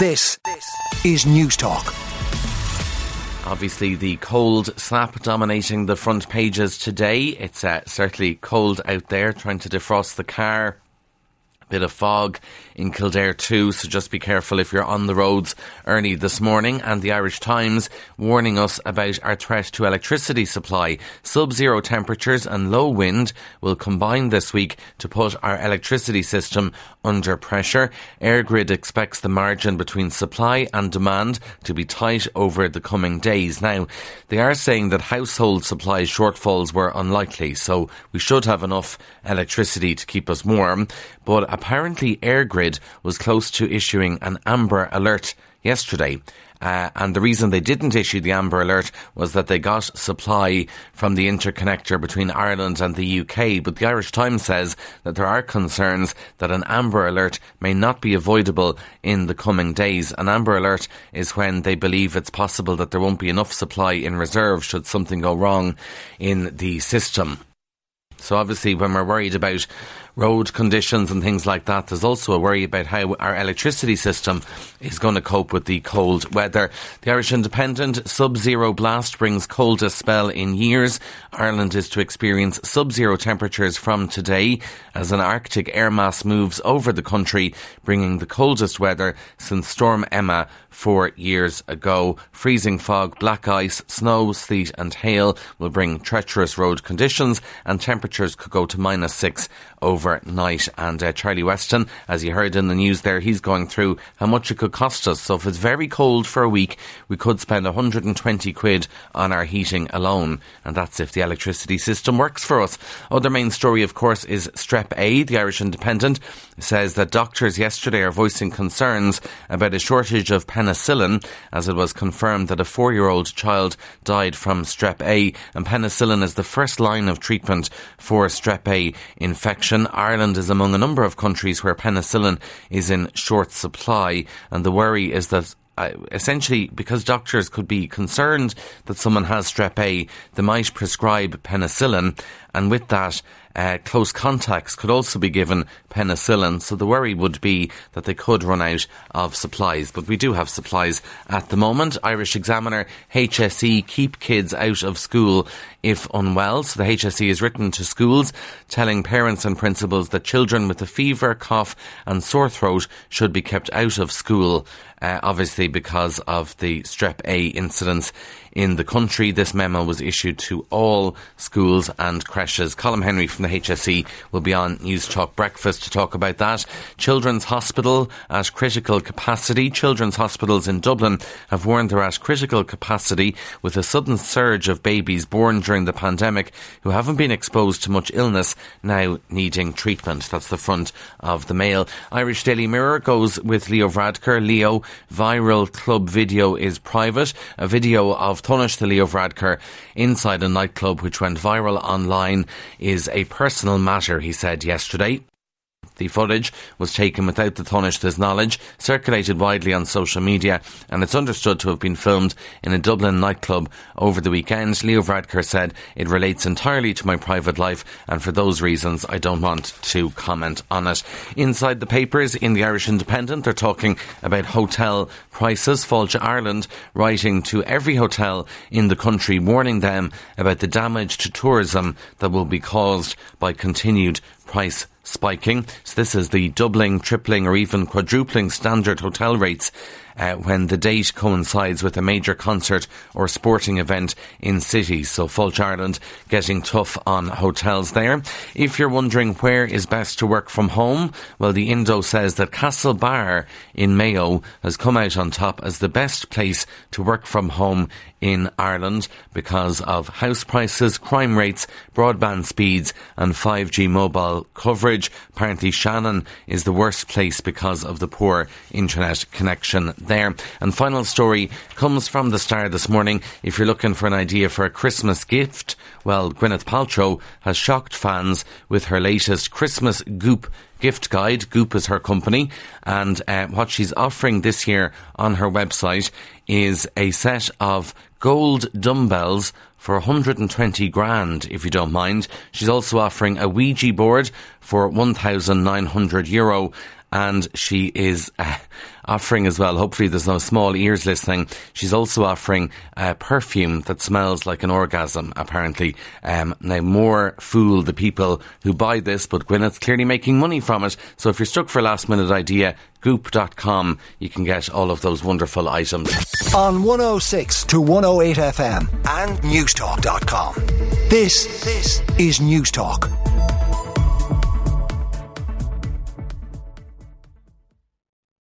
This is Newstalk. Obviously, the cold snap dominating the front pages today. It's uh, certainly cold out there, trying to defrost the car. Bit of fog in Kildare too, so just be careful if you're on the roads early this morning. And the Irish Times warning us about our threat to electricity supply. Sub-zero temperatures and low wind will combine this week to put our electricity system under pressure. EirGrid expects the margin between supply and demand to be tight over the coming days. Now, they are saying that household supply shortfalls were unlikely, so we should have enough electricity to keep us warm. But apparently, EirGrid was close to issuing an Amber Alert yesterday. Uh, and the reason they didn't issue the Amber Alert was that they got supply from the interconnector between Ireland and the UK. But the Irish Times says that there are concerns that an Amber Alert may not be avoidable in the coming days. An Amber Alert is when they believe it's possible that there won't be enough supply in reserve should something go wrong in the system. So obviously, when we're worried about road conditions and things like that. There's also a worry about how our electricity system is going to cope with the cold weather. The Irish Independent sub-zero blast brings coldest spell in years. Ireland is to experience sub-zero temperatures from today as an Arctic air mass moves over the country, bringing the coldest weather since Storm Emma four years ago. Freezing fog, black ice, snow, sleet and hail will bring treacherous road conditions and temperatures could go to minus six overnight. And uh, Charlie Weston, as you heard in the news there, he's going through how much it could cost us. So if it's very cold for a week, we could spend 120 quid on our heating alone. And that's if the electricity system works for us. Other main story, of course, is Strep A. The Irish Independent says that doctors yesterday are voicing concerns about a shortage of penicillin as it was confirmed that a four year old child died from Strep A. And penicillin is the first line of treatment for Strep A infection. Ireland is among a number of countries where penicillin is in short supply, and the worry is that uh, essentially, because doctors could be concerned that someone has strep A, they might prescribe penicillin, and with that, uh, close contacts could also be given penicillin. So the worry would be that they could run out of supplies. But we do have supplies at the moment. Irish Examiner, HSE, keep kids out of school if unwell. So the HSE has written to schools telling parents and principals that children with a fever, cough and sore throat should be kept out of school. Uh, obviously because of the strep A incidents in the country. This memo was issued to all schools and creches. Colm Henry from the HSE will be on Newstalk Breakfast to talk about that. Children's Hospital at critical capacity. Children's hospitals in Dublin have warned they're at critical capacity with a sudden surge of babies born during the pandemic who haven't been exposed to much illness now needing treatment. That's the front of the Mail. Irish Daily Mirror goes with Leo Varadkar. Leo, viral club video is private. A video of of to Leo Varadkar inside a nightclub which went viral online is a personal matter, he said yesterday. The footage was taken without the Taoiseach's knowledge, circulated widely on social media, and it's understood to have been filmed in a Dublin nightclub over the weekend. Leo Varadkar said, It relates entirely to my private life, and for those reasons, I don't want to comment on it. Inside the papers in the Irish Independent, they're talking about hotel prices. Fáilte Ireland writing to every hotel in the country, warning them about the damage to tourism that will be caused by continued price spiking. So this is the doubling, tripling, or even quadrupling standard hotel rates uh, when the date coincides with a major concert or sporting event in cities. So Fáilte Ireland getting tough on hotels there. If you're wondering where is best to work from home, well, the Indo says that Castlebar in Mayo has come out on top as the best place to work from home in Ireland because of house prices, crime rates, broadband speeds, and 5G mobile coverage. Apparently, Shannon is the worst place because of the poor internet connection there. And final story comes from the Star this morning. If you're looking for an idea for a Christmas gift, well, Gwyneth Paltrow has shocked fans with her latest Christmas Goop gift guide. Goop is her company, and uh, what she's offering this year on her website is a set of gold dumbbells for 120 grand, if you don't mind. She's also offering a Ouija board for 1,900 euro and she is uh, offering as well. Hopefully, there's no small ears listening. She's also offering a perfume that smells like an orgasm. Apparently, um, now more fool the people who buy this, but Gwyneth's clearly making money from it. So if you're stuck for a last minute idea, goop.com, you can get all of those wonderful items. On 106 to 108 FM and newstalk.com. This, this is Newstalk.